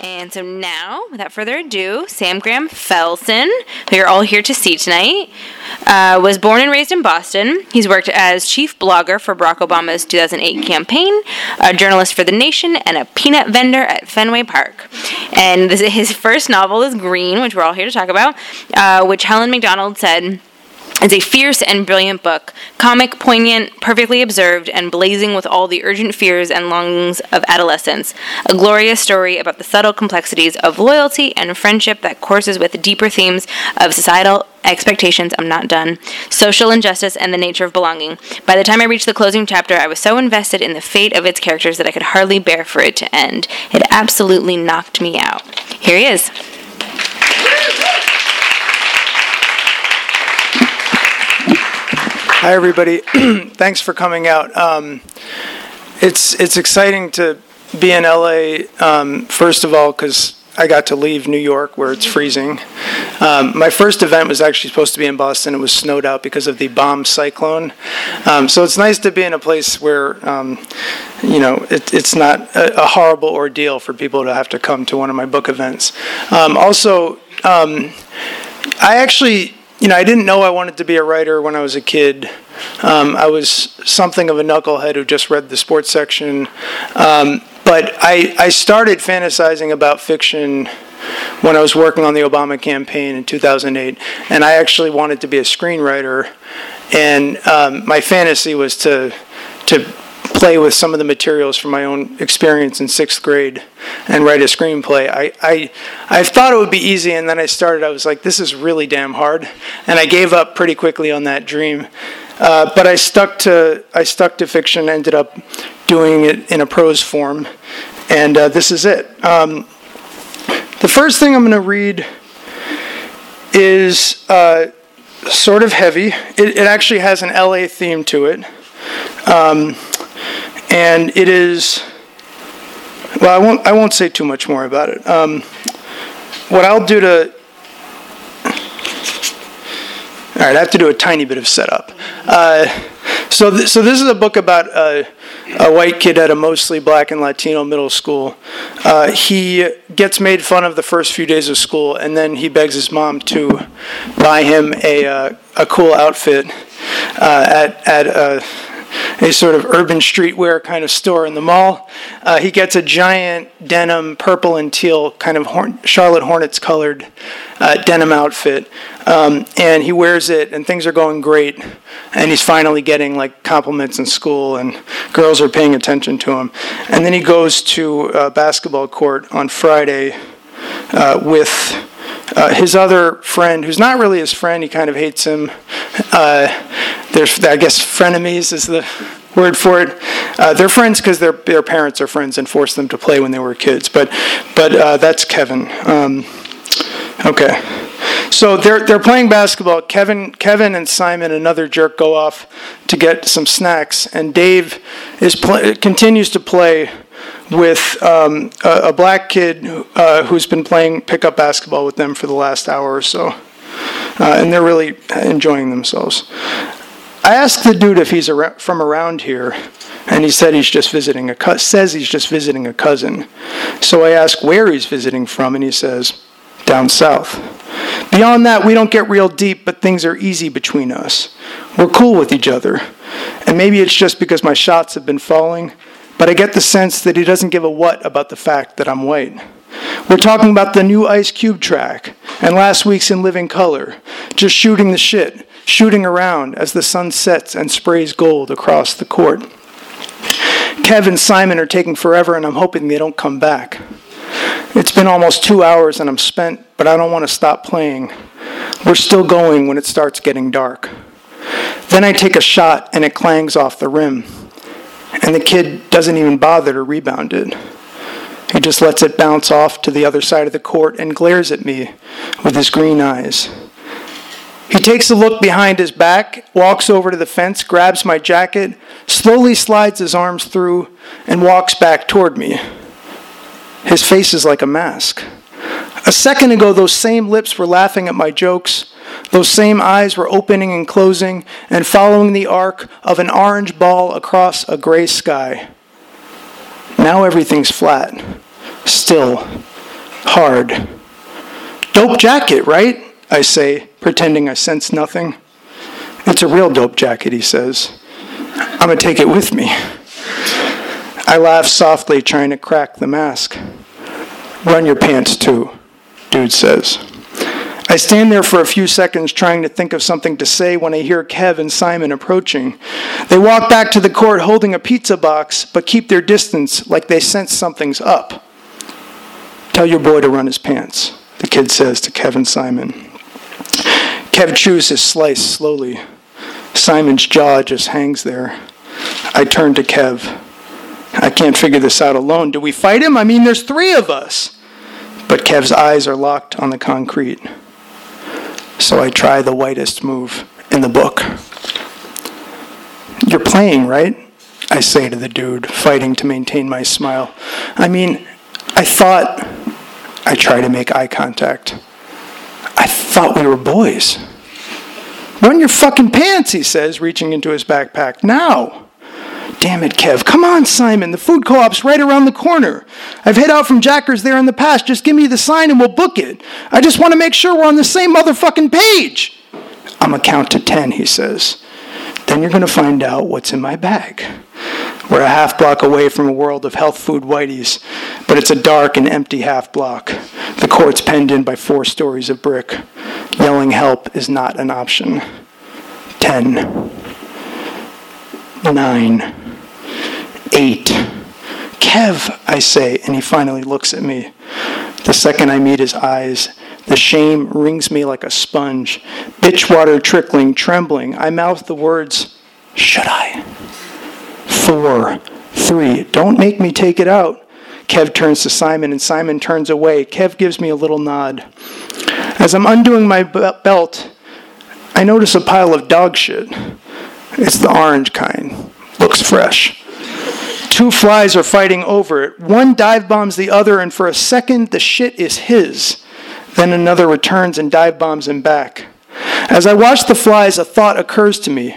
And so now, without further ado, Sam Graham Felsen, who you're all here to see tonight, uh, was born and raised in Boston. He's worked as chief blogger for Barack Obama's 2008 campaign, a journalist for The Nation, and a peanut vendor at Fenway Park. And this, his first novel is Green, which we're all here to talk about, uh, which Helen Macdonald said it's a fierce and brilliant book, comic, poignant, perfectly observed, and blazing with all the urgent fears and longings of adolescence. A glorious story about the subtle complexities of loyalty and friendship that courses with deeper themes of societal expectations I'm not done, social injustice, and the nature of belonging. By the time I reached the closing chapter, I was so invested in the fate of its characters that I could hardly bear for it to end. It absolutely knocked me out. Here he is. Hi, everybody. Thanks for coming out. Um, it's it's exciting to be in LA. Um, first of all, because I got to leave New York where it's freezing. Um, my first event was actually supposed to be in Boston. It was snowed out because of the bomb cyclone. Um, so it's nice to be in a place where, um, you know, it, it's not a, a, horrible ordeal for people to have to come to one of my book events. Um, also, um, I actually you know, I didn't know I wanted to be a writer when I was a kid. Um, I was something of a knucklehead who just read the sports section. Um, but I, I started fantasizing about fiction when I was working on the Obama campaign in 2008, and I actually wanted to be a screenwriter. And um, my fantasy was to to play with some of the materials from my own experience in sixth grade and write a screenplay. I, I, I thought it would be easy, and then I started, I was like, this is really damn hard. And I gave up pretty quickly on that dream. Uh, but I stuck to I stuck to fiction. Ended up doing it in a prose form, and uh, this is it. Um, the first thing I'm going to read is uh, sort of heavy. It, it, actually has an LA theme to it. Um, and it is. Well, I won't. I won't say too much more about it. Um, what I'll do to. All right, I have to do a tiny bit of setup. Uh, so, th- so this is a book about a, a, white kid at a mostly black and Latino middle school. Uh, he gets made fun of the first few days of school, and then he begs his mom to buy him a uh, a cool outfit uh, at at a a sort of urban streetwear kind of store in the mall. Uh, he gets a giant denim, purple and teal, kind of Horn- Charlotte Hornets colored uh, denim outfit. Um, and he wears it, and things are going great. And he's finally getting like compliments in school, and girls are paying attention to him. And then he goes to a basketball court on Friday uh, with. Uh, his other friend, who's not really his friend, he kind of hates him. Uh, there's, I guess, frenemies is the word for it. Uh, they're friends because their their parents are friends and forced them to play when they were kids. But but uh, that's Kevin. Um, okay. So they're they're playing basketball. Kevin Kevin and Simon, another jerk, go off to get some snacks, and Dave is pl- continues to play with um, a, a, black kid uh, who's been playing pickup basketball with them for the last hour or so. Uh, and they're really enjoying themselves. I asked the dude if he's from around here, and he said he's just visiting a co- says he's just visiting a cousin. So I ask where he's visiting from, and he says down south. Beyond that, we don't get real deep, but things are easy between us. We're cool with each other. And maybe it's just because my shots have been falling, but I get the sense that he doesn't give a what about the fact that I'm white. We're talking about the new Ice Cube track and last week's In Living Color, just shooting the shit, shooting around as the sun sets and sprays gold across the court. Kev and Simon are taking forever, and I'm hoping they don't come back. It's been almost two hours and I'm spent, but I don't want to stop playing. We're still going when it starts getting dark. Then I take a shot and it clangs off the rim, and the kid doesn't even bother to rebound it. He just lets it bounce off to the other side of the court and glares at me with his green eyes. He takes a look behind his back, walks over to the fence, grabs my jacket, slowly slides his arms through, and walks back toward me. His face is like a mask. A second ago, those same lips were laughing at my jokes. Those same eyes were opening and closing and following the arc of an orange ball across a gray sky. Now everything's flat, still, hard. Dope jacket, right? I say, pretending I sense nothing. It's a real dope jacket, he says. I'm gonna take it with me. I laugh softly, trying to crack the mask. Run your pants too, dude says. I stand there for a few seconds trying to think of something to say when I hear Kev and Simon approaching. They walk back to the court holding a pizza box, but keep their distance like they sense something's up. Tell your boy to run his pants, the kid says to Kev and Simon. Kev chews his slice slowly. Simon's jaw just hangs there. I turn to Kev. I can't figure this out alone. Do we fight him? I mean, there's three of us. But Kev's eyes are locked on the concrete. So I try the whitest move in the book. You're playing, right? I say to the dude, fighting to maintain my smile. I mean, I thought. I try to make eye contact. I thought we were boys. Run your fucking pants, he says, reaching into his backpack. Now. Damn it, Kev. Come on, Simon. The food co op's right around the corner. I've hid out from Jackers there in the past. Just give me the sign and we'll book it. I just want to make sure we're on the same motherfucking page. I'm going to count to 10, he says. Then you're going to find out what's in my bag. We're a half block away from a world of health food whiteys, but it's a dark and empty half block. The court's penned in by four stories of brick. Yelling help is not an option. Ten. Nine. Eight. Kev, I say, and he finally looks at me. The second I meet his eyes, the shame wrings me like a sponge. Bitch water trickling, trembling. I mouth the words, Should I? Four, three. Don't make me take it out. Kev turns to Simon, and Simon turns away. Kev gives me a little nod. As I'm undoing my belt, I notice a pile of dog shit. It's the orange kind. Looks fresh. Two flies are fighting over it. One dive bombs the other, and for a second, the shit is his. Then another returns and dive bombs him back. As I watch the flies, a thought occurs to me.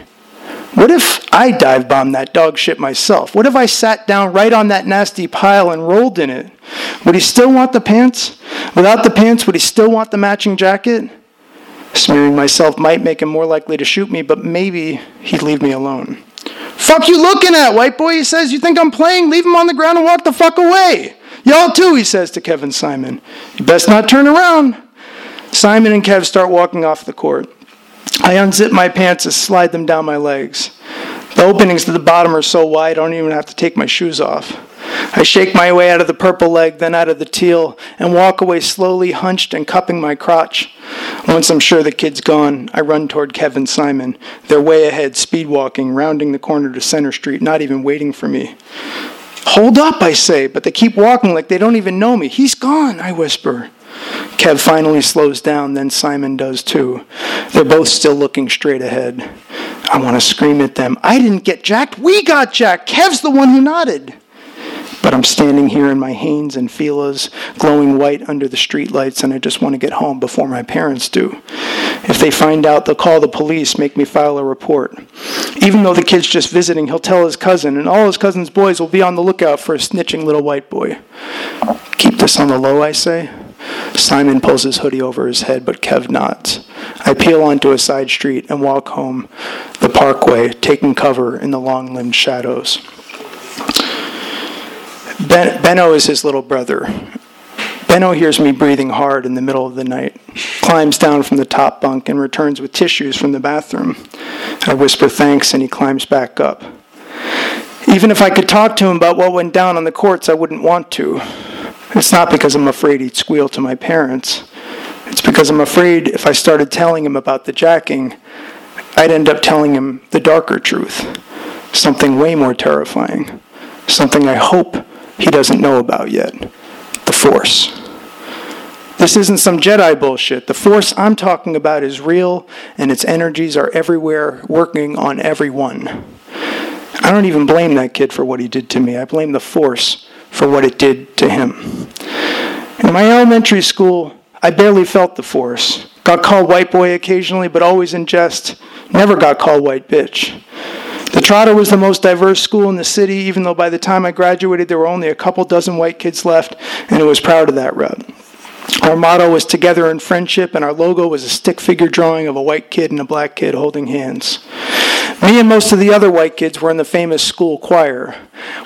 What if I dive bombed that dog shit myself? What if I sat down right on that nasty pile and rolled in it? Would he still want the pants? Without the pants, would he still want the matching jacket? Smearing myself might make him more likely to shoot me, but maybe he'd leave me alone. Fuck you looking at, white boy, he says. You think I'm playing? Leave him on the ground and walk the fuck away. Y'all too, he says to Kevin Simon. You best not turn around. Simon and Kev start walking off the court. I unzip my pants and slide them down my legs. The openings to the bottom are so wide I don't even have to take my shoes off. I shake my way out of the purple leg, then out of the teal, and walk away slowly, hunched and cupping my crotch. Once I'm sure the kid's gone, I run toward Kevin Simon. They're way ahead, speed walking, rounding the corner to Center Street, not even waiting for me. Hold up, I say, but they keep walking like they don't even know me. He's gone, I whisper. Kev finally slows down, then Simon does too. They're both still looking straight ahead. I want to scream at them. I didn't get jacked. We got jacked. Kev's the one who nodded. But I'm standing here in my Hanes and Fila's, glowing white under the streetlights, and I just want to get home before my parents do. If they find out, they'll call the police, make me file a report. Even though the kid's just visiting, he'll tell his cousin, and all his cousin's boys will be on the lookout for a snitching little white boy. Keep this on the low, I say. Simon pulls his hoodie over his head, but Kev nods. I peel onto a side street and walk home the parkway, taking cover in the long limbed shadows. Ben- Benno is his little brother. Benno hears me breathing hard in the middle of the night, climbs down from the top bunk, and returns with tissues from the bathroom. I whisper thanks, and he climbs back up. Even if I could talk to him about what went down on the courts, I wouldn't want to. It's not because I'm afraid he'd squeal to my parents. It's because I'm afraid if I started telling him about the jacking, I'd end up telling him the darker truth, something way more terrifying, something I hope he doesn't know about yet. the Force. This isn't some Jedi bullshit. The Force I'm talking about is real, and its energies are everywhere, working on everyone. I don't even blame that kid for what he did to me. I blame the Force for what it did to him. In my elementary school, I barely felt the Force. Got called white boy occasionally, but always in jest. Never got called white bitch. The Trotter was the most diverse school in the city, even though by the time I graduated, there were only a couple dozen white kids left, and it was proud of that rep. Our motto was together in friendship, and our logo was a stick figure drawing of a white kid and a black kid holding hands. Me and most of the other white kids were in the famous school choir.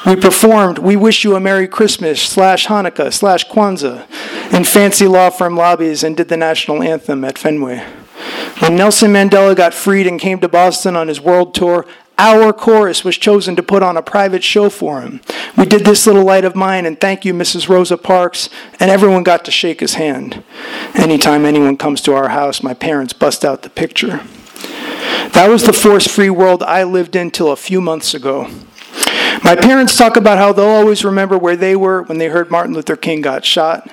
We performed We Wish You a Merry Christmas slash Hanukkah slash Kwanzaa in fancy law firm lobbies and did the national anthem at Fenway. When Nelson Mandela got freed and came to Boston on his world tour, our chorus was chosen to put on a private show for him. We did This Little Light of Mine and Thank You, Mrs. Rosa Parks, and everyone got to shake his hand. Anytime anyone comes to our house, my parents bust out the picture. That was the force free world I lived in till a few months ago. My parents talk about how they'll always remember where they were when they heard Martin Luther King got shot.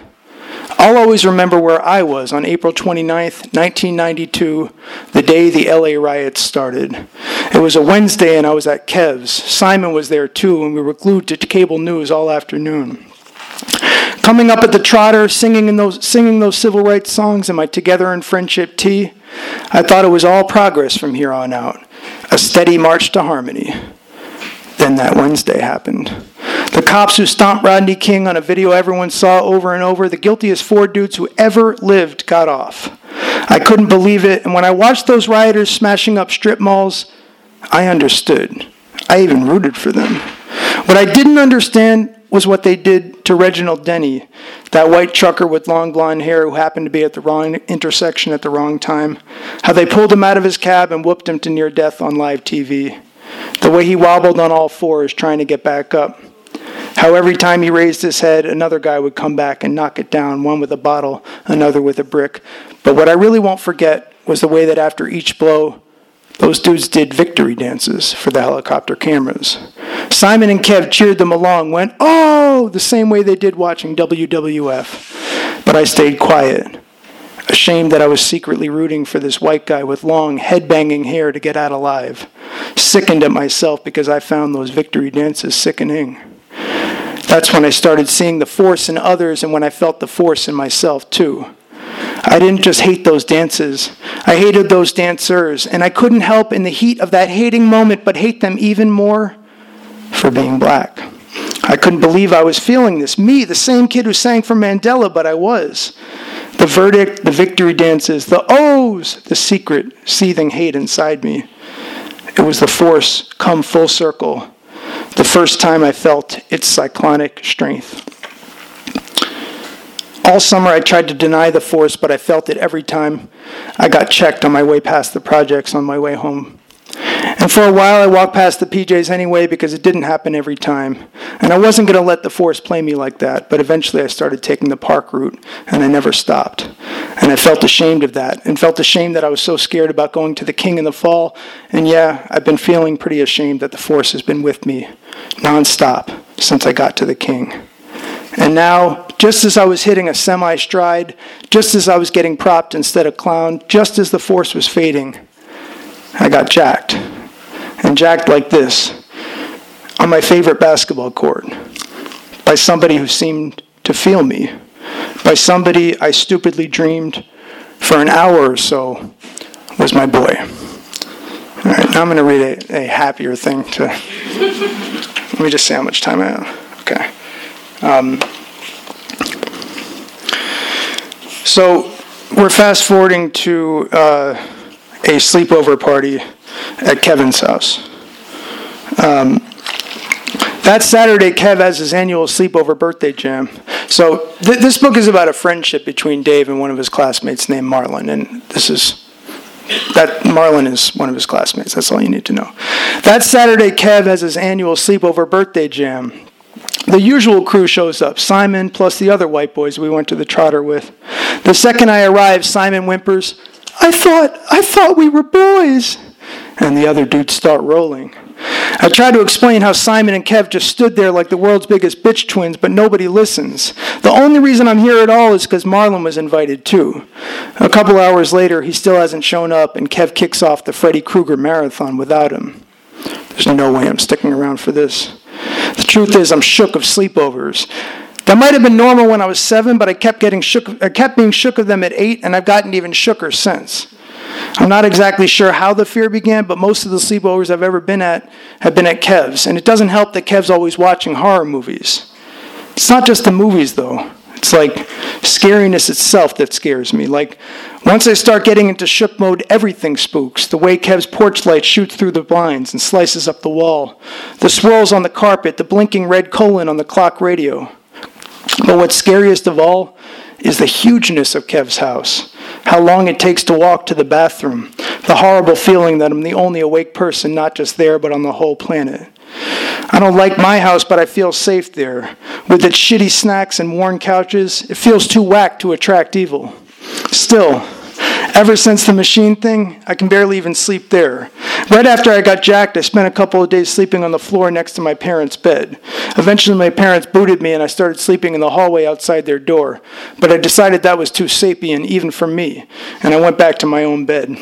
I'll always remember where I was on April 29th, 1992, the day the LA riots started. It was a Wednesday and I was at Kev's. Simon was there too, and we were glued to cable news all afternoon. Coming up at the Trotter, singing, in those, singing those civil rights songs in my Together in Friendship tea, I thought it was all progress from here on out, a steady march to harmony. Then that Wednesday happened. The cops who stomped Rodney King on a video everyone saw over and over, the guiltiest four dudes who ever lived, got off. I couldn't believe it, and when I watched those rioters smashing up strip malls, I understood. I even rooted for them. What I didn't understand was what they did to Reginald Denny, that white trucker with long blonde hair who happened to be at the wrong intersection at the wrong time. How they pulled him out of his cab and whooped him to near death on live TV. The way he wobbled on all fours trying to get back up. How every time he raised his head, another guy would come back and knock it down, one with a bottle, another with a brick. But what I really won't forget was the way that after each blow, those dudes did victory dances for the helicopter cameras. Simon and Kev cheered them along, went, oh, the same way they did watching WWF. But I stayed quiet, ashamed that I was secretly rooting for this white guy with long, head-banging hair to get out alive. Sickened at myself because I found those victory dances sickening. That's when I started seeing the force in others and when I felt the force in myself too. I didn't just hate those dances, I hated those dancers, and I couldn't help in the heat of that hating moment but hate them even more for being black. I couldn't believe I was feeling this. Me, the same kid who sang for Mandela, but I was. The verdict, the victory dances, the O's, the secret, seething hate inside me. It was the force come full circle the first time I felt its cyclonic strength. All summer I tried to deny the force, but I felt it every time I got checked on my way past the projects on my way home. And for a while I walked past the PJs anyway because it didn't happen every time. And I wasn't going to let the force play me like that, but eventually I started taking the park route and I never stopped. And I felt ashamed of that and felt ashamed that I was so scared about going to the king in the fall. And yeah, I've been feeling pretty ashamed that the force has been with me nonstop since I got to the king. And now, just as I was hitting a semi stride, just as I was getting propped instead of clowned, just as the force was fading, I got jacked. And jacked like this on my favorite basketball court by somebody who seemed to feel me, by somebody I stupidly dreamed for an hour or so was my boy. All right, now I'm going to read a, a happier thing to. Let me just say how much time I have. Okay. Um, so we're fast forwarding to uh, a sleepover party at Kevin's house. Um, that Saturday, Kev has his annual sleepover birthday jam. So th- this book is about a friendship between Dave and one of his classmates named Marlon, and this is that Marlon is one of his classmates. That's all you need to know. That Saturday, Kev has his annual sleepover birthday jam. The usual crew shows up Simon plus the other white boys we went to the trotter with. The second I arrive, Simon whimpers, I thought, I thought we were boys. And the other dudes start rolling. I try to explain how Simon and Kev just stood there like the world's biggest bitch twins, but nobody listens. The only reason I'm here at all is because Marlon was invited too. A couple hours later, he still hasn't shown up, and Kev kicks off the Freddy Krueger marathon without him. There's no way I'm sticking around for this. The truth is, I'm shook of sleepovers. That might have been normal when I was seven, but I kept getting shook. I kept being shook of them at eight, and I've gotten even shooker since. I'm not exactly sure how the fear began, but most of the sleepovers I've ever been at have been at Kev's, and it doesn't help that Kev's always watching horror movies. It's not just the movies, though. It's like scariness itself that scares me. Like once I start getting into shook mode, everything spooks. The way Kev's porch light shoots through the blinds and slices up the wall, the swirls on the carpet, the blinking red colon on the clock radio. But what's scariest of all is the hugeness of Kev's house. How long it takes to walk to the bathroom. The horrible feeling that I'm the only awake person, not just there, but on the whole planet. I don't like my house, but I feel safe there. With its shitty snacks and worn couches, it feels too whack to attract evil. Still, Ever since the machine thing, I can barely even sleep there. Right after I got jacked, I spent a couple of days sleeping on the floor next to my parents' bed. Eventually, my parents booted me and I started sleeping in the hallway outside their door. But I decided that was too sapient, even for me, and I went back to my own bed.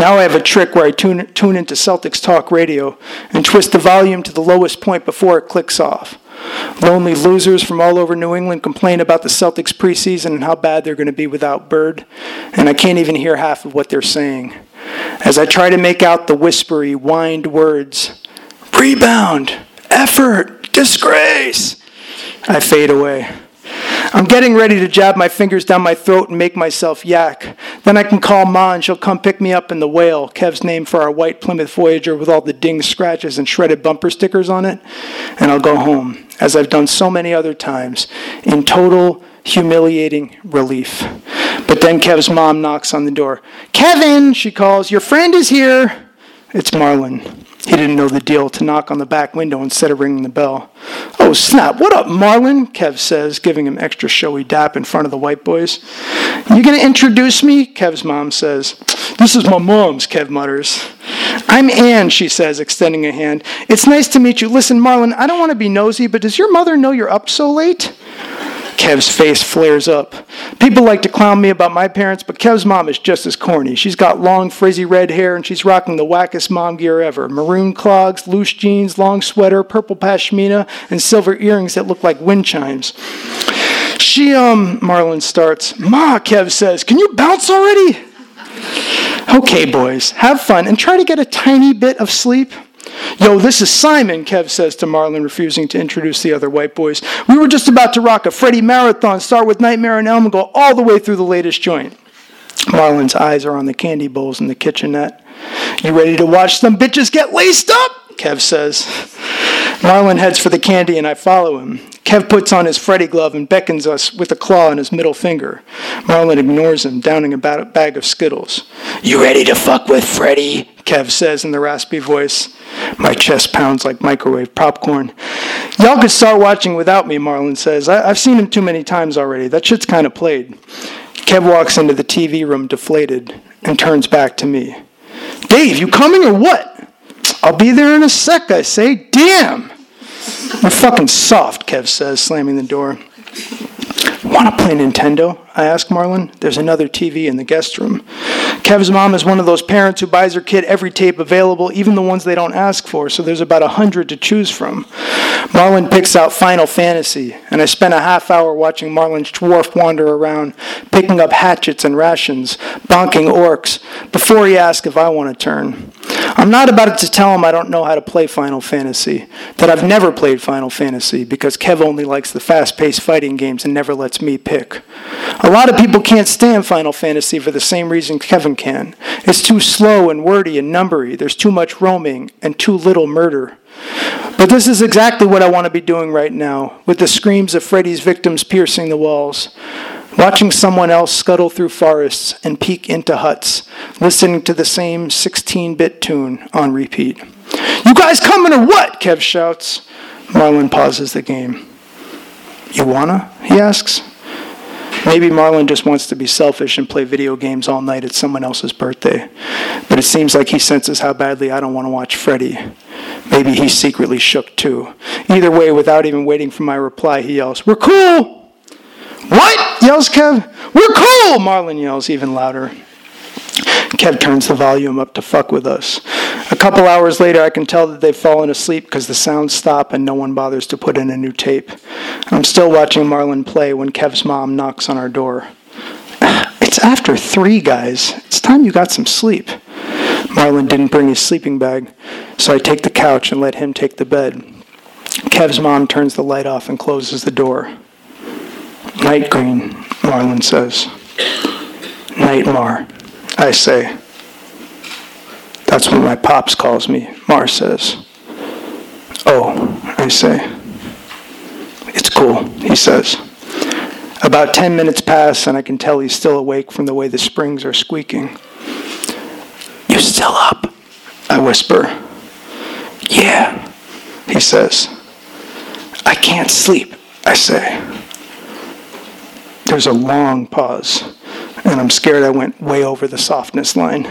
Now I have a trick where I tune, tune into Celtics talk radio and twist the volume to the lowest point before it clicks off. Lonely losers from all over New England complain about the Celtics preseason and how bad they're going to be without Bird, and I can't even hear half of what they're saying. As I try to make out the whispery, whined words rebound, effort, disgrace, I fade away. I'm getting ready to jab my fingers down my throat and make myself yak. Then I can call Ma and she'll come pick me up in the whale, Kev's name for our white Plymouth Voyager with all the ding scratches and shredded bumper stickers on it, and I'll go home, as I've done so many other times, in total humiliating relief. But then Kev's mom knocks on the door. Kevin, she calls, your friend is here. It's Marlon. He didn't know the deal to knock on the back window instead of ringing the bell. Oh, snap. What up, Marlon? Kev says, giving him extra showy dap in front of the white boys. You gonna introduce me? Kev's mom says. This is my mom's, Kev mutters. I'm Anne, she says, extending a hand. It's nice to meet you. Listen, Marlon, I don't want to be nosy, but does your mother know you're up so late? Kev's face flares up. People like to clown me about my parents, but Kev's mom is just as corny. She's got long, frizzy red hair, and she's rocking the wackest mom gear ever maroon clogs, loose jeans, long sweater, purple pashmina, and silver earrings that look like wind chimes. She, um, Marlon starts. Ma, Kev says, can you bounce already? Okay, boys, have fun and try to get a tiny bit of sleep. Yo, this is Simon, Kev says to Marlon, refusing to introduce the other white boys. We were just about to rock a Freddy marathon, start with Nightmare on Elm, and go all the way through the latest joint. Marlon's eyes are on the candy bowls in the kitchenette. You ready to watch some bitches get laced up? Kev says. Marlon heads for the candy and I follow him. Kev puts on his Freddy glove and beckons us with a claw on his middle finger. Marlon ignores him, downing a bag of Skittles. You ready to fuck with Freddy? Kev says in the raspy voice. My chest pounds like microwave popcorn. Y'all could start watching without me, Marlon says. I- have seen him too many times already. That shit's kind of played. Kev walks into the TV room deflated and turns back to me. Dave, you coming or what? I'll be there in a sec, I say. Damn! You're fucking soft, Kev says, slamming the door. Want to play Nintendo? I ask Marlon. There's another TV in the guest room. Kev's mom is one of those parents who buys her kid every tape available, even the ones they don't ask for, so there's about a hundred to choose from. Marlon picks out Final Fantasy, and I spend a half hour watching Marlon's dwarf wander around, picking up hatchets and rations, bonking orcs, before he asks if I want to turn. I'm not about to tell him I don't know how to play Final Fantasy, that I've never played Final Fantasy, because Kev only likes the fast paced fighting games and never lets me pick. A lot of people can't stand Final Fantasy for the same reason Kevin can. It's too slow and wordy and numbery. There's too much roaming and too little murder. But this is exactly what I want to be doing right now, with the screams of Freddy's victims piercing the walls. Watching someone else scuttle through forests and peek into huts, listening to the same 16 bit tune on repeat. You guys coming or what? Kev shouts. Marlon pauses the game. You wanna? He asks. Maybe Marlon just wants to be selfish and play video games all night at someone else's birthday. But it seems like he senses how badly I don't want to watch Freddy. Maybe he's secretly shook too. Either way, without even waiting for my reply, he yells, We're cool! What? yells Kev. We're cool! Marlon yells even louder. Kev turns the volume up to fuck with us. A couple hours later, I can tell that they've fallen asleep because the sounds stop and no one bothers to put in a new tape. I'm still watching Marlon play when Kev's mom knocks on our door. It's after three, guys. It's time you got some sleep. Marlon didn't bring his sleeping bag, so I take the couch and let him take the bed. Kev's mom turns the light off and closes the door. Night green, Marlon says. Night Mar, I say. That's what my pops calls me, Mar says. Oh, I say. It's cool, he says. About 10 minutes pass, and I can tell he's still awake from the way the springs are squeaking. You're still up? I whisper. Yeah, he says. I can't sleep, I say. There's a long pause, and I'm scared I went way over the softness line.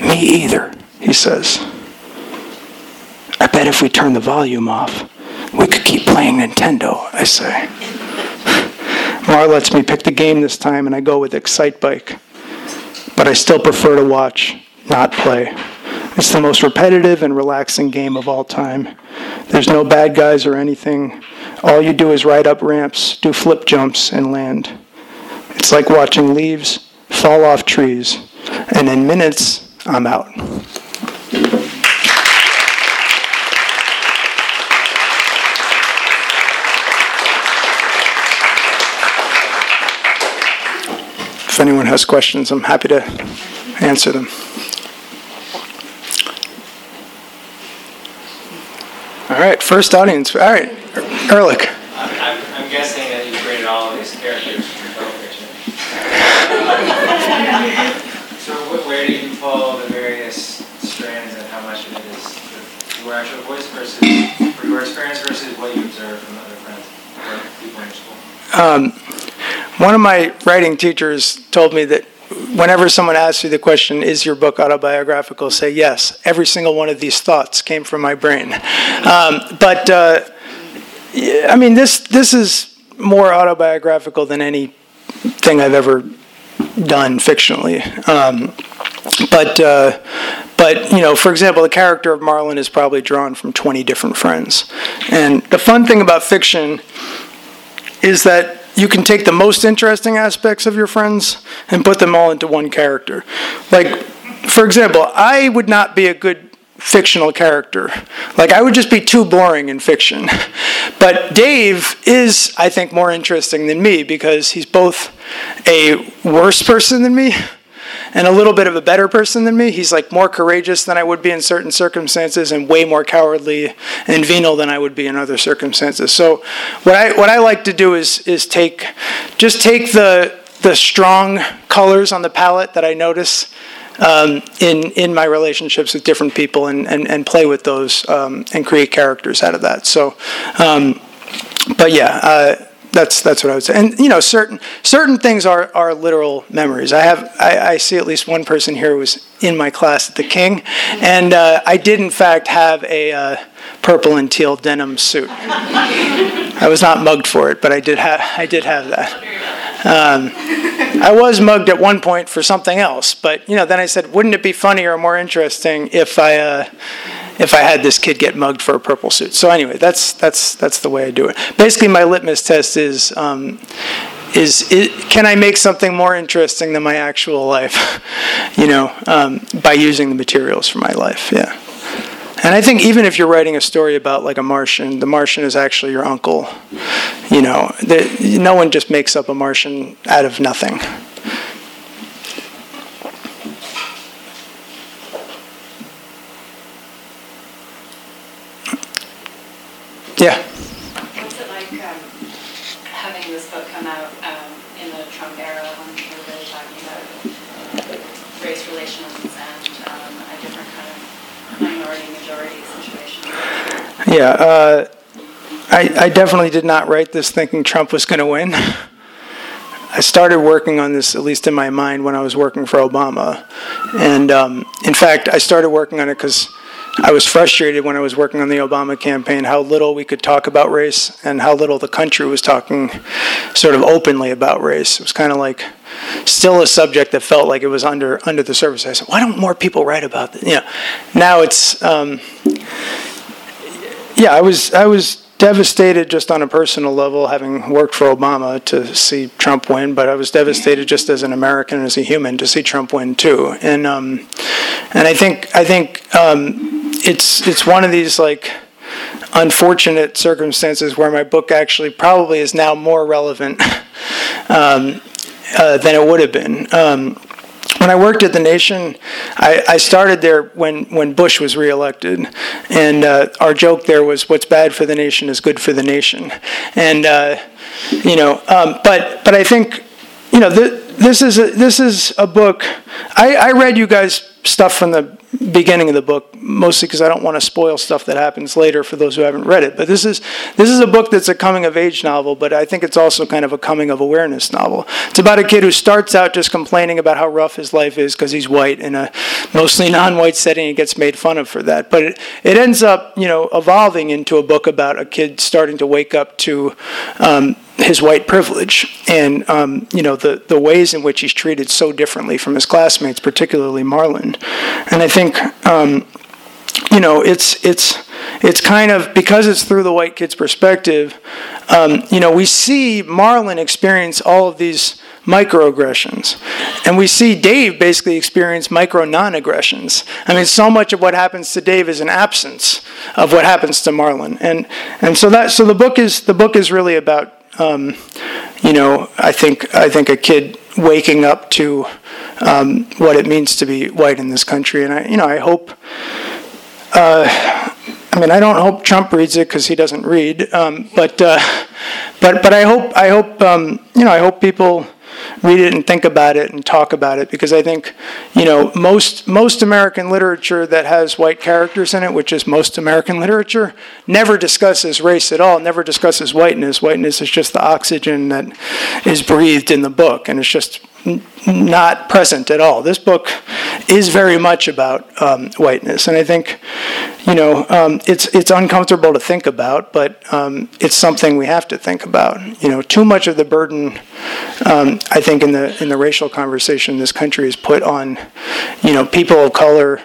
Me either, he says. I bet if we turn the volume off, we could keep playing Nintendo, I say. Mar lets me pick the game this time, and I go with Excitebike. But I still prefer to watch, not play. It's the most repetitive and relaxing game of all time. There's no bad guys or anything. All you do is ride up ramps, do flip jumps, and land. It's like watching leaves fall off trees, and in minutes, I'm out. If anyone has questions, I'm happy to answer them. All right, first audience. All right, Ehrlich. I'm, I'm guessing that you created all of these characters from your film fiction. so wh- where do you pull the various strands and how much of it is actual voice versus your experience versus what you from other friends or people in your school? Um, one of my writing teachers told me that whenever someone asks you the question, is your book autobiographical, say yes. Every single one of these thoughts came from my brain. Um, but, uh, I mean, this, this is more autobiographical than anything I've ever done fictionally. Um, but, uh, but, you know, for example, the character of Marlon is probably drawn from 20 different friends. And the fun thing about fiction is that you can take the most interesting aspects of your friends and put them all into one character. Like, for example, I would not be a good fictional character. Like, I would just be too boring in fiction. But Dave is, I think, more interesting than me because he's both a worse person than me and a little bit of a better person than me. He's like more courageous than I would be in certain circumstances and way more cowardly and venal than I would be in other circumstances. So what I what I like to do is is take just take the the strong colors on the palette that I notice um, in in my relationships with different people and and, and play with those um, and create characters out of that. So, um, but yeah. Uh, that's that's what I would say. And you know, certain certain things are are literal memories. I have I, I see at least one person here who was in my class at the King, and uh, I did in fact have a uh, purple and teal denim suit. I was not mugged for it, but I did have I did have that. Um, I was mugged at one point for something else, but you know, then I said, wouldn't it be funnier or more interesting if I uh, if I had this kid get mugged for a purple suit? So anyway, that's that's that's the way I do it. Basically, my litmus test is. Um, is, is, can I make something more interesting than my actual life? you know, um, by using the materials for my life. Yeah. And I think even if you're writing a story about like a Martian, the Martian is actually your uncle. You know, the, no one just makes up a Martian out of nothing. Yeah. What's it like um, having this book come out um, in the Trump era when we're really talking about race relations and um, a different kind of minority majority situation? Yeah. Uh, I, I definitely did not write this thinking Trump was going to win. I started working on this, at least in my mind, when I was working for Obama. And um, in fact, I started working on it because I was frustrated when I was working on the Obama campaign how little we could talk about race and how little the country was talking sort of openly about race. It was kind of like still a subject that felt like it was under under the surface. I said, why don't more people write about this? You know, now it's um, yeah. I was I was devastated just on a personal level, having worked for Obama to see Trump win, but I was devastated just as an American, as a human, to see Trump win too. And um, and I think I think um, it's it's one of these like unfortunate circumstances where my book actually probably is now more relevant um, uh, than it would have been. Um, when I worked at the Nation, I, I, started there when, when Bush was reelected, and uh, our joke there was, "What's bad for the nation is good for the nation," and uh, you know, um, but but I think you know th- this is a, this is a book. I, I read you guys stuff from the beginning of the book, mostly because I don't want to spoil stuff that happens later for those who haven't read it. But this is this is a book that's a coming of age novel, but I think it's also kind of a coming of awareness novel. It's about a kid who starts out just complaining about how rough his life is because he's white in a mostly non-white setting and gets made fun of for that. But it, it ends up, you know, evolving into a book about a kid starting to wake up to um, his white privilege and um, you know the, the ways in which he's treated so differently from his classmates, particularly Marlon. And I think um, you know it's it's it's kind of because it's through the white kid's perspective. Um, you know we see Marlon experience all of these microaggressions. And we see Dave basically experience micro non aggressions. I mean, so much of what happens to Dave is an absence of what happens to Marlon. And, and so that so the book is the book is really about um, you know, I think I think a kid waking up to um, what it means to be white in this country, and I, you know, I hope. Uh, I mean, I don't hope Trump reads it because he doesn't read, um, but uh, but but I hope I hope um, you know I hope people read it and think about it and talk about it because I think, you know, most most American literature that has white characters in it, which is most American literature, never discusses race at all, never discusses whiteness. Whiteness is just the oxygen that is breathed in the book, and it's just not present at all. This book is very much about um, whiteness, and I think, you know, um, it's it's uncomfortable to think about, but um, it's something we have to think about. You know, too much of the burden, um, I think, in the in the racial conversation in this country is put on, you know, people of color.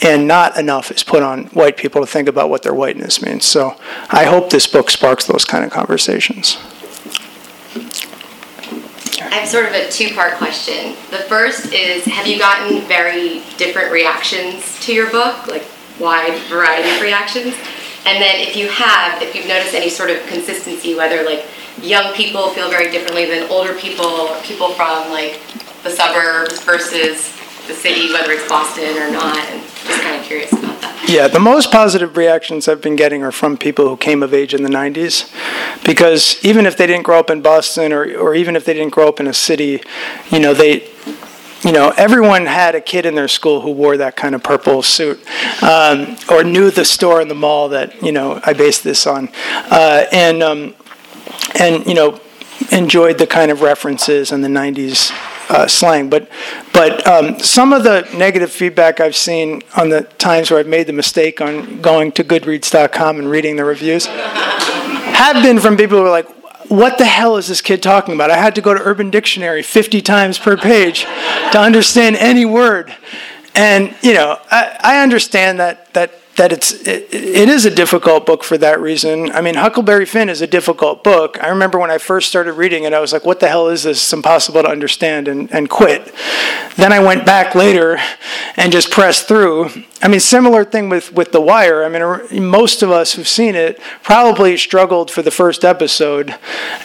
And not enough is put on white people to think about what their whiteness means. So I hope this book sparks those kind of conversations. I have sort of a two part question. The first is Have you gotten very different reactions to your book, like wide variety of reactions? And then if you have, if you've noticed any sort of consistency, whether like young people feel very differently than older people, or people from like the suburbs versus the city, whether it's Boston or not, and just kind of curious about that. Yeah, the most positive reactions I've been getting are from people who came of age in the 90s. Because even if they didn't grow up in Boston or, or even if they didn't grow up in a city, you know, they, you know, everyone had a kid in their school who wore that kind of purple suit, um, or knew the store in the mall that you know I based this on, uh, and um, and you know enjoyed the kind of references in the '90s uh, slang. But but um, some of the negative feedback I've seen on the times where I've made the mistake on going to Goodreads.com and reading the reviews have been from people who are like, what the hell is this kid talking about? I had to go to Urban Dictionary 50 times per page to understand any word. And, you know, I, I understand that, that that it's it, it is a difficult book for that reason. I mean, Huckleberry Finn is a difficult book. I remember when I first started reading it, I was like, "What the hell is this? It's impossible to understand," and and quit. Then I went back later and just pressed through. I mean, similar thing with with The Wire. I mean, most of us who've seen it probably struggled for the first episode,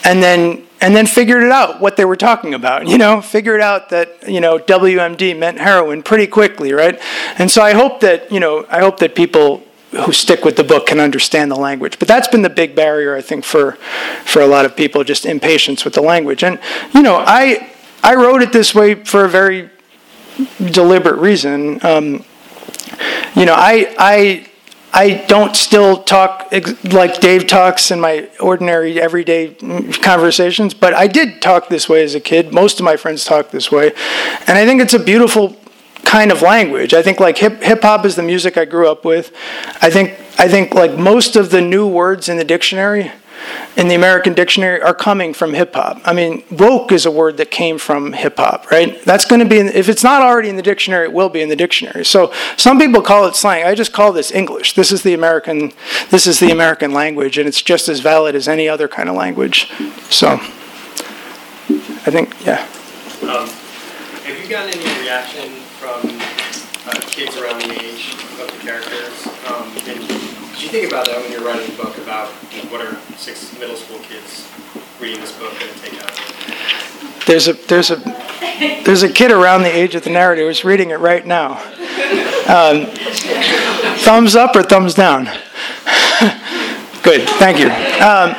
and then and then figured it out what they were talking about. You know, figured out that you know WMD meant heroin pretty quickly, right? And so I hope that you know I hope that people who stick with the book can understand the language. But that's been the big barrier, I think, for for a lot of people, just impatience with the language. And you know, I I wrote it this way for a very deliberate reason. Um, you know, I I I don't still talk like Dave talks in my ordinary everyday conversations, but I did talk this way as a kid. Most of my friends talk this way, and I think it's a beautiful kind of language. I think like hip hip hop is the music I grew up with. I think I think like most of the new words in the dictionary in the American dictionary are coming from hip hop. I mean, woke is a word that came from hip hop, right? That's going to be, in, if it's not already in the dictionary, it will be in the dictionary. So some people call it slang. I just call this English. This is the American, this is the American language, and it's just as valid as any other kind of language. So, I think, yeah. Um, have you gotten any reaction from uh, kids around the age of the characters? Um, think about that when you're writing a book about what are six middle school kids reading this book to take out? There's a there's a there's a kid around the age of the narrative who's reading it right now. Um, thumbs up or thumbs down? Good, thank you. Um,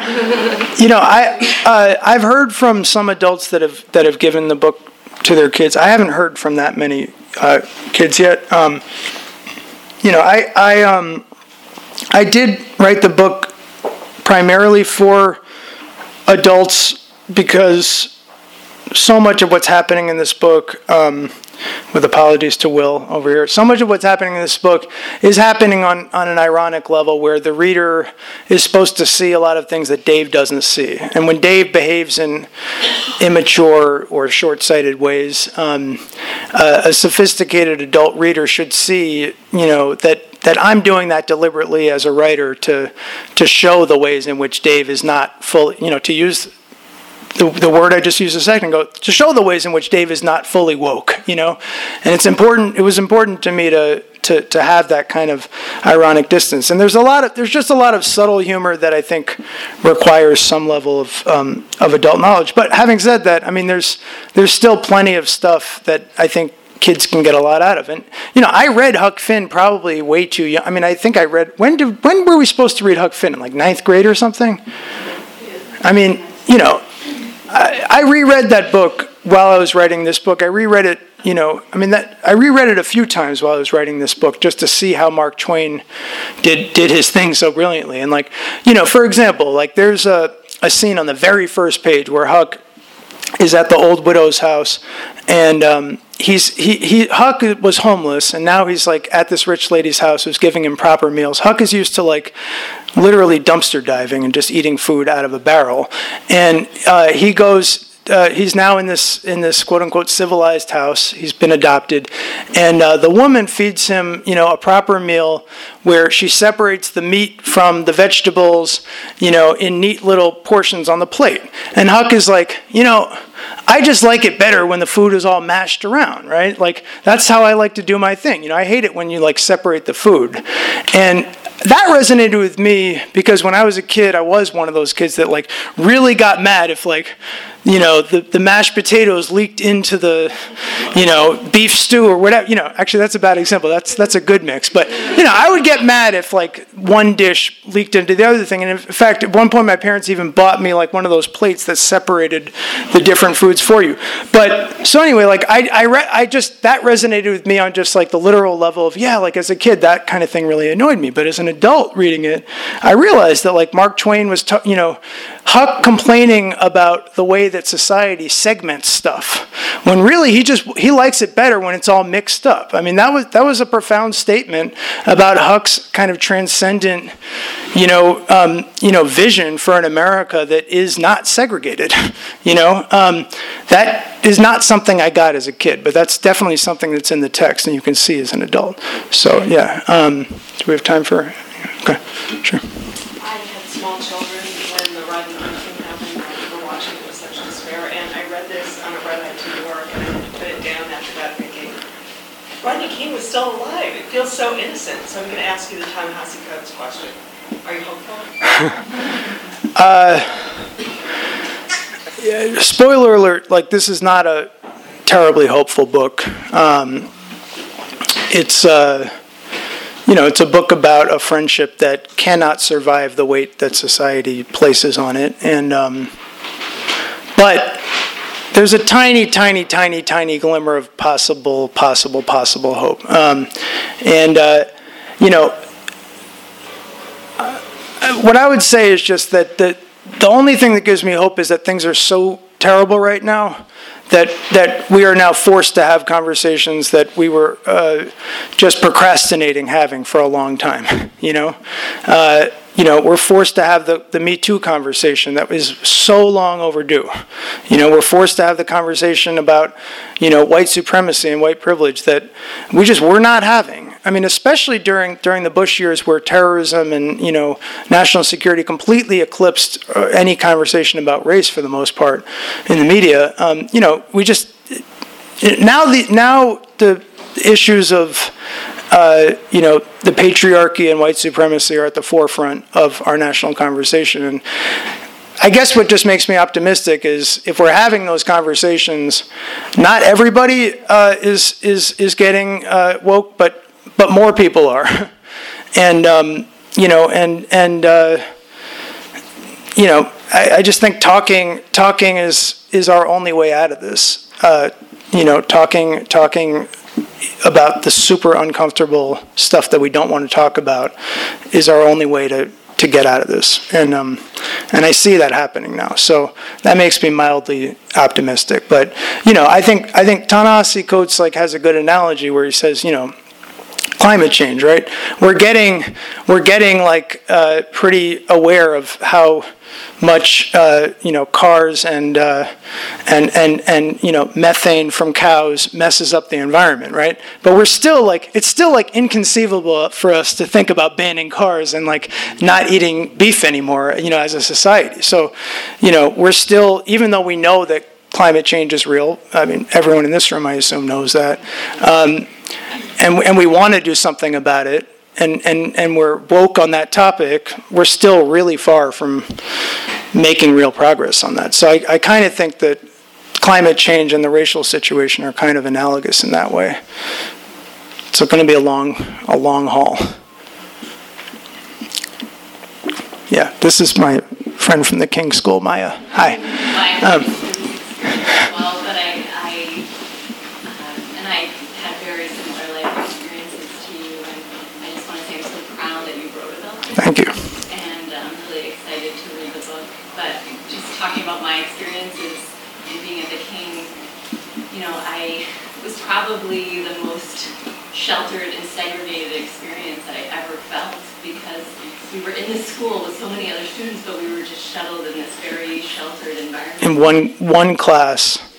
you know, I uh, I've heard from some adults that have that have given the book to their kids. I haven't heard from that many uh, kids yet. Um, you know, I I um, I did write the book primarily for adults because so much of what's happening in this book, um, with apologies to Will over here, so much of what's happening in this book is happening on, on an ironic level where the reader is supposed to see a lot of things that Dave doesn't see. And when Dave behaves in immature or short sighted ways, um, uh, a sophisticated adult reader should see, you know, that that I'm doing that deliberately as a writer to to show the ways in which Dave is not fully, you know, to use the, the word I just used a second ago to show the ways in which Dave is not fully woke, you know, and it's important. It was important to me to to to have that kind of ironic distance. And there's a lot of there's just a lot of subtle humor that I think requires some level of um, of adult knowledge. But having said that, I mean, there's there's still plenty of stuff that I think kids can get a lot out of. And you know, I read Huck Finn probably way too young. I mean, I think I read when did when were we supposed to read Huck Finn? In like ninth grade or something? I mean, you know, I, I reread that book while I was writing this book. I reread it. You know, I mean that I reread it a few times while I was writing this book just to see how Mark Twain did did his thing so brilliantly. And like, you know, for example, like there's a a scene on the very first page where Huck is at the old widow's house, and um, he's he, he Huck was homeless, and now he's like at this rich lady's house who's giving him proper meals. Huck is used to like literally dumpster diving and just eating food out of a barrel, and uh, he goes. Uh, he's now in this in this quote unquote civilized house. He's been adopted, and uh, the woman feeds him, you know, a proper meal where she separates the meat from the vegetables, you know, in neat little portions on the plate. And Huck is like, you know, I just like it better when the food is all mashed around, right? Like that's how I like to do my thing. You know, I hate it when you like separate the food. And that resonated with me because when I was a kid, I was one of those kids that like really got mad if like you know the, the mashed potatoes leaked into the you know beef stew or whatever you know actually that's a bad example. That's that's a good mix. But you know i would get mad if like one dish leaked into the other thing. And in fact at one point my parents even bought me like one of those plates that separated the different foods for you. But so anyway like i i, re- I just that resonated with me on just like the literal level of yeah like as a kid that kind of thing really annoyed me. But as an adult reading it i realized that like mark twain was t- you know huck complaining about the way that society segments stuff when really he just he likes it better when it's all mixed up. I mean that was that was a profound statement about huck's kind of transcendent you know um, you know vision for an america that is not segregated you know? Um, that is not something i got as a kid but that's definitely something that's in the text and you can see as an adult. So yeah um, do we have time for okay sure. I had small children when the Rodney King thing happened. I remember watching it with such despair, and I read this on a red eye to New York, and I had to put it down after that, thinking, Rodney King was still alive. It feels so innocent. So I'm going to ask you the Ta-Nehisi Coates question. Are you hopeful? Yeah, spoiler alert like this is not a terribly hopeful book um, it's uh, you know it's a book about a friendship that cannot survive the weight that society places on it and um, but there's a tiny tiny tiny tiny glimmer of possible possible possible hope um, and uh, you know uh, what I would say is just that the the only thing that gives me hope is that things are so terrible right now that that we are now forced to have conversations that we were uh, just procrastinating having for a long time. You know, uh, you know, we're forced to have the, the Me Too conversation that was so long overdue. You know, we're forced to have the conversation about, you know, white supremacy and white privilege that we just were not having. I mean, especially during during the Bush years where terrorism and, you know, national security completely eclipsed uh, any conversation about race for the most part in the media. Um, you know, we just now the now the issues of uh, you know, the patriarchy and white supremacy are at the forefront of our national conversation. And I guess what just makes me optimistic is if we're having those conversations, not everybody uh, is is is getting uh, woke, but but more people are, and um, you know, and and uh, you know, I, I, just think talking talking is is our only way out of this. Uh, you know, talking talking about the super uncomfortable stuff that we don't want to talk about is our only way to, to get out of this. And, um, and I see that happening now. So that makes me mildly optimistic. But, you know, I think, I think Ta-Nehisi Coates like, has a good analogy where he says, you know, climate change, right? We're getting, we're getting like uh, pretty aware of how much uh, you know cars and uh, and and and you know methane from cows messes up the environment, right? But we're still like it's still like inconceivable for us to think about banning cars and like not eating beef anymore, you know, as a society. So, you know, we're still even though we know that climate change is real. I mean, everyone in this room, I assume, knows that. Um, and, and we want to do something about it and, and, and we're woke on that topic, we're still really far from making real progress on that. So I, I kind of think that climate change and the racial situation are kind of analogous in that way. So it's going to be a long, a long haul. Yeah, this is my friend from the King School, Maya. Hi. Hi. Um, well, but I, I uh, and I had very similar life Thank you. And I'm really excited to read the book. But just talking about my experiences in being at the King, you know, I was probably the most sheltered and segregated experience that I ever felt because we were in this school with so many other students, but we were just shuttled in this very sheltered environment. In one one class.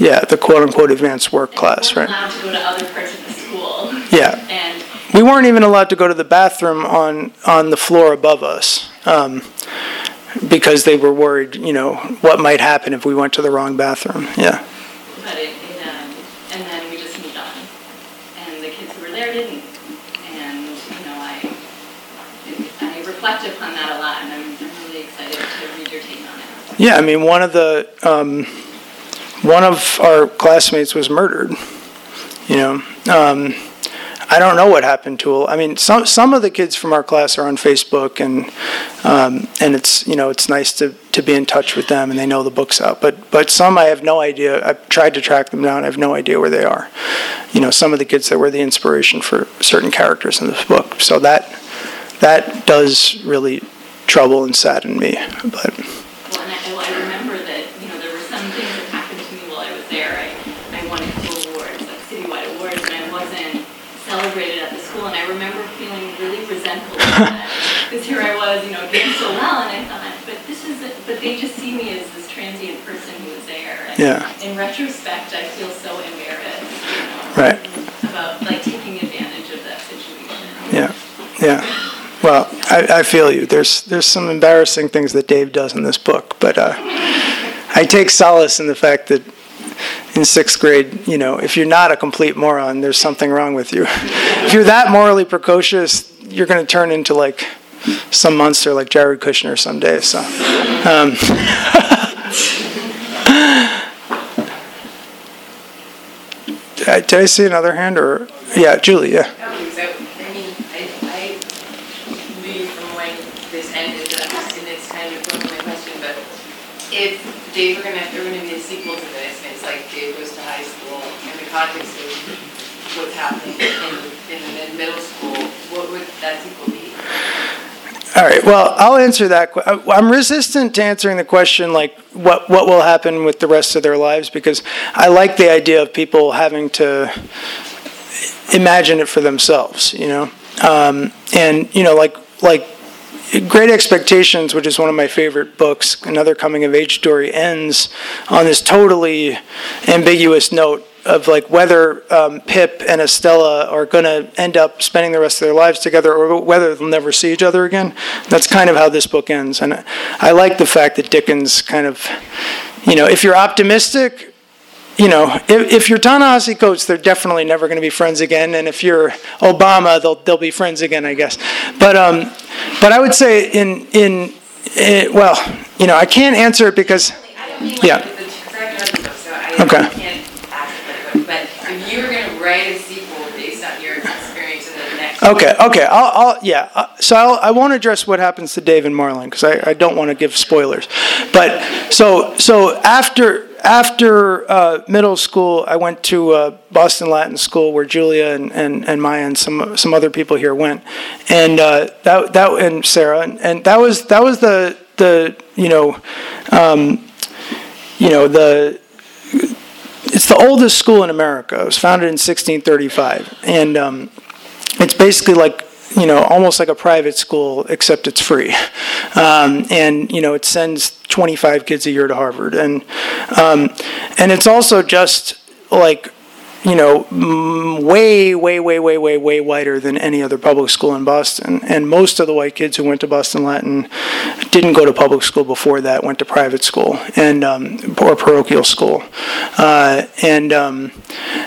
Yeah, the quote unquote advanced work and class, right? Allowed to go to other parts of the school. Yeah. And we weren't even allowed to go to the bathroom on on the floor above us um, because they were worried, you know, what might happen if we went to the wrong bathroom. Yeah. But it, it um, and then we just moved on, and the kids who were there didn't, and you know, I I reflect upon that a lot, and I'm, I'm really excited to read your take on it. Yeah, I mean, one of the um, one of our classmates was murdered. You know. Um, I don't know what happened to. All I mean, some some of the kids from our class are on Facebook, and um, and it's you know it's nice to, to be in touch with them, and they know the book's out. But but some I have no idea. I've tried to track them down. I have no idea where they are. You know, some of the kids that were the inspiration for certain characters in this book. So that that does really trouble and sadden me. But well, and I, well, I remember that you know there were some things that happened to me while I was there. I I won a couple awards, like citywide awards, and I wasn't celebrated at the school, and I remember feeling because here I was, you know, doing so well, and I thought, but this is, but they just see me as this transient person who was there. And yeah. In retrospect, I feel so embarrassed, you know, right. about like taking advantage of that situation. Yeah, yeah. Well, I, I feel you. There's there's some embarrassing things that Dave does in this book, but uh, I take solace in the fact that in sixth grade, you know, if you're not a complete moron, there's something wrong with you. if you're that morally precocious, you're going to turn into like some monster like Jared Kushner someday. So. Um, did, I, see another hand or yeah, Julie? Yeah. I mean, I, I knew from when this ended, it's kind of broken question, but if Dave, we're gonna, there are gonna be a sequel to this, and it's like Dave goes to high school, in the context of what's happening in, in the middle school, what would that sequel be? All right. Well, I'll answer that. I- I'm resistant to answering the question like what what will happen with the rest of their lives because I like the idea of people having to imagine it for themselves. You know, um, and you know, like like Great Expectations, which is one of my favorite books, another coming of age story, ends on this totally ambiguous note of like whether um, Pip and Estella are going to end up spending the rest of their lives together or whether they'll never see each other again. That's kind of how this book ends. And I like the fact that Dickens kind of, you know, if you're optimistic, you know, if, if you're Ta-Nehisi Coates, they're definitely never going to be friends again. And if you're Obama, they'll they'll be friends again, I guess. But um, but I would say in in eh, well, you know, I can't answer it because I don't mean like Yeah. the, if you were gonna write a sequel based on your experience in the next. Okay, okay. I'll, I'll yeah. Uh, So I'll, I won't address what happens to Dave and Marlon because I, I don't want to give spoilers. But so so after after uh, middle school, I went to uh, Boston Latin School where Julia and, and, and Maya and some some other people here went, and uh, that that and Sarah and, and that was that was the the you know um, you know the it's the oldest school in America. It was founded in 1635, and um, it's basically like you know almost like a private school except it's free. Um, and you know it sends 25 kids a year to harvard. And um, and it's also just like you know way way way way way way whiter than any other public school in boston. And most of the white kids who went to boston latin didn't go to public school before that went to private school and um, or parochial school. Uh, and um,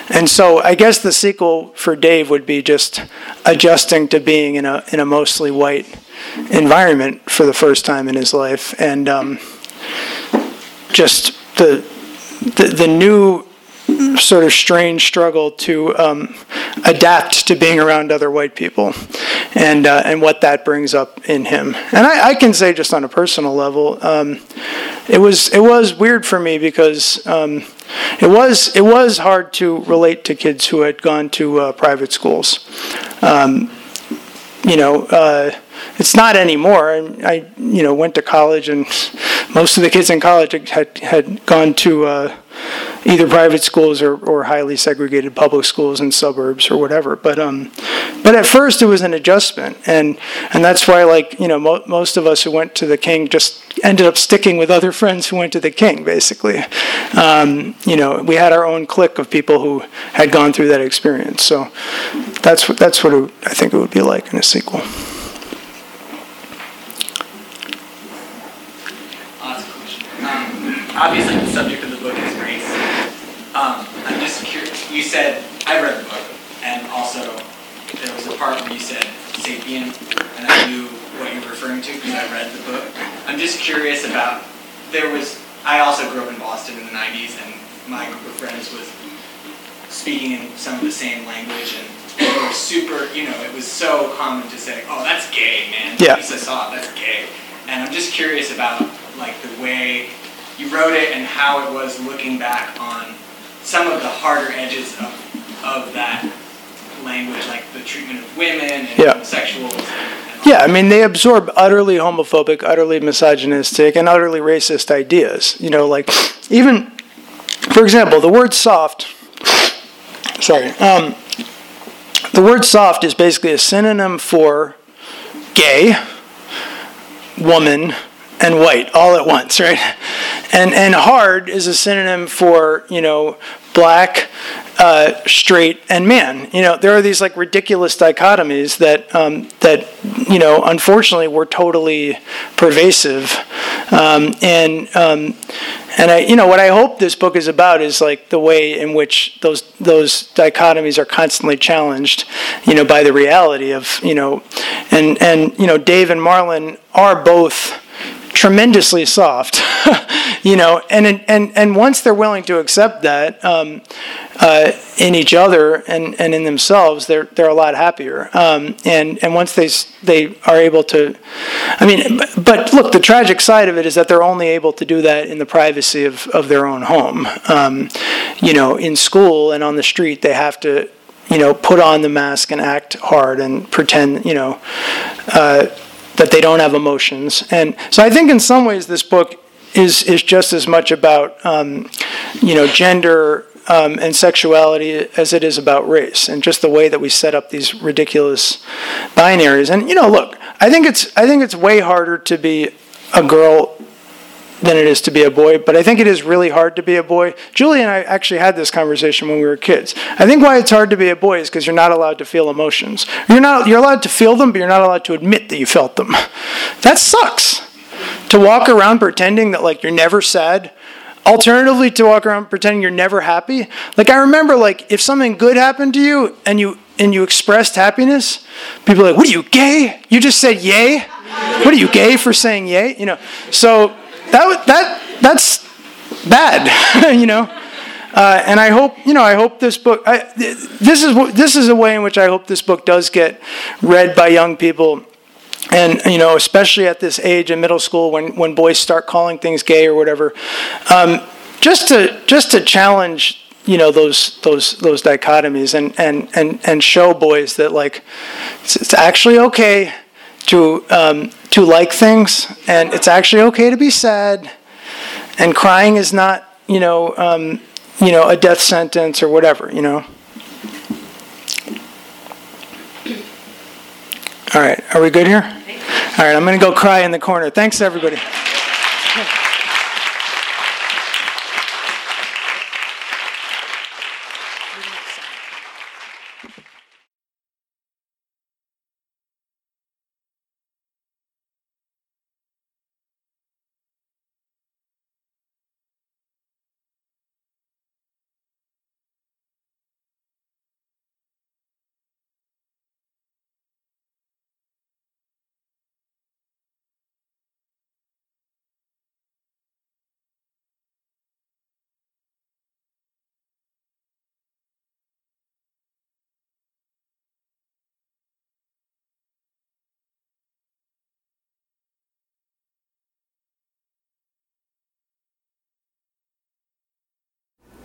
and so I guess the sequel for Dave would be just adjusting to being in a in a mostly white environment for the first time in his life, and um, just the, the the new sort of strange struggle to um, adapt to being around other white people, and uh, and what that brings up in him. And I, I can say just on a personal level, um, it was it was weird for me because um, it was it was hard to relate to kids who had gone to uh, private schools. Um, you know, uh, it's not anymore. I, I, you know, went to college, and most of the kids in college had had gone to uh, either private schools or, or highly segregated public schools in suburbs or whatever. But um, but at first it was an adjustment, and and that's why like you know mo- most of us who went to the King just ended up sticking with other friends who went to the King. Basically, um, you know, we had our own clique of people who had gone through that experience. So that's what that's what it, I think it would be like in a sequel. Um, obviously, the subject of the book is race. Um, I'm just curious. You said I read the book, and also there was a part where you said sapien, and I knew what you were referring to because I read the book. I'm just curious about. There was. I also grew up in Boston in the '90s, and my group of friends was speaking in some of the same language, and it was super. You know, it was so common to say, "Oh, that's gay, man." Yeah. Lisa saw it. That's gay. And I'm just curious about like the way you wrote it and how it was looking back on some of the harder edges of, of that language, like the treatment of women and Yeah. homosexuals. And, and Yeah, I mean, they absorb utterly homophobic, utterly misogynistic, and utterly racist ideas. You know, like even, for example, the word soft. Sorry, um, the word soft is basically a synonym for gay, woman, and white all at once, right? And and hard is a synonym for you know black, uh, straight, and man. You know there are these like ridiculous dichotomies that um, that you know unfortunately were totally pervasive, um, and um, and I you know what I hope this book is about is like the way in which those those dichotomies are constantly challenged, you know, by the reality of you know, and and you know Dave and Marlon are both tremendously soft, you know, and and and once they're willing to accept that um, uh, in each other and, and in themselves, they're they're a lot happier. Um, and and once they they are able to, I mean, but, look, the tragic side of it is that they're only able to do that in the privacy of of their own home. Um, you know, in school and on the street, they have to. You know, put on the mask and act hard and pretend. You know, uh, that they don't have emotions. And so I think in some ways this book is is just as much about um, you know gender um, and sexuality as it is about race, and just the way that we set up these ridiculous binaries. And you know, look, I think it's I think it's way harder to be a girl than it is to be a boy, but I think it is really hard to be a boy. Julie and I actually had this conversation when we were kids. I think why it's hard to be a boy is because you're not allowed to feel emotions. You're not you're allowed to feel them, but you're not allowed to admit that you felt them. That sucks. To walk around pretending that like you're never sad. Alternatively, to walk around pretending you're never happy. Like I remember, like if something good happened to you and you and you expressed happiness, people are like, "What are you gay? You just said yay? What are you gay for saying yay?" You know. So that that that's bad, you know. Uh, and I hope you know. I hope this book. I, this is this is a way in which I hope this book does get read by young people and you know especially at this age in middle school when, when boys start calling things gay or whatever um, just to just to challenge you know those those those dichotomies and and and, and show boys that like it's, it's actually okay to um, to like things and it's actually okay to be sad and crying is not you know um, you know a death sentence or whatever you know all right are we good here all right, I'm going to go cry in the corner. Thanks, everybody.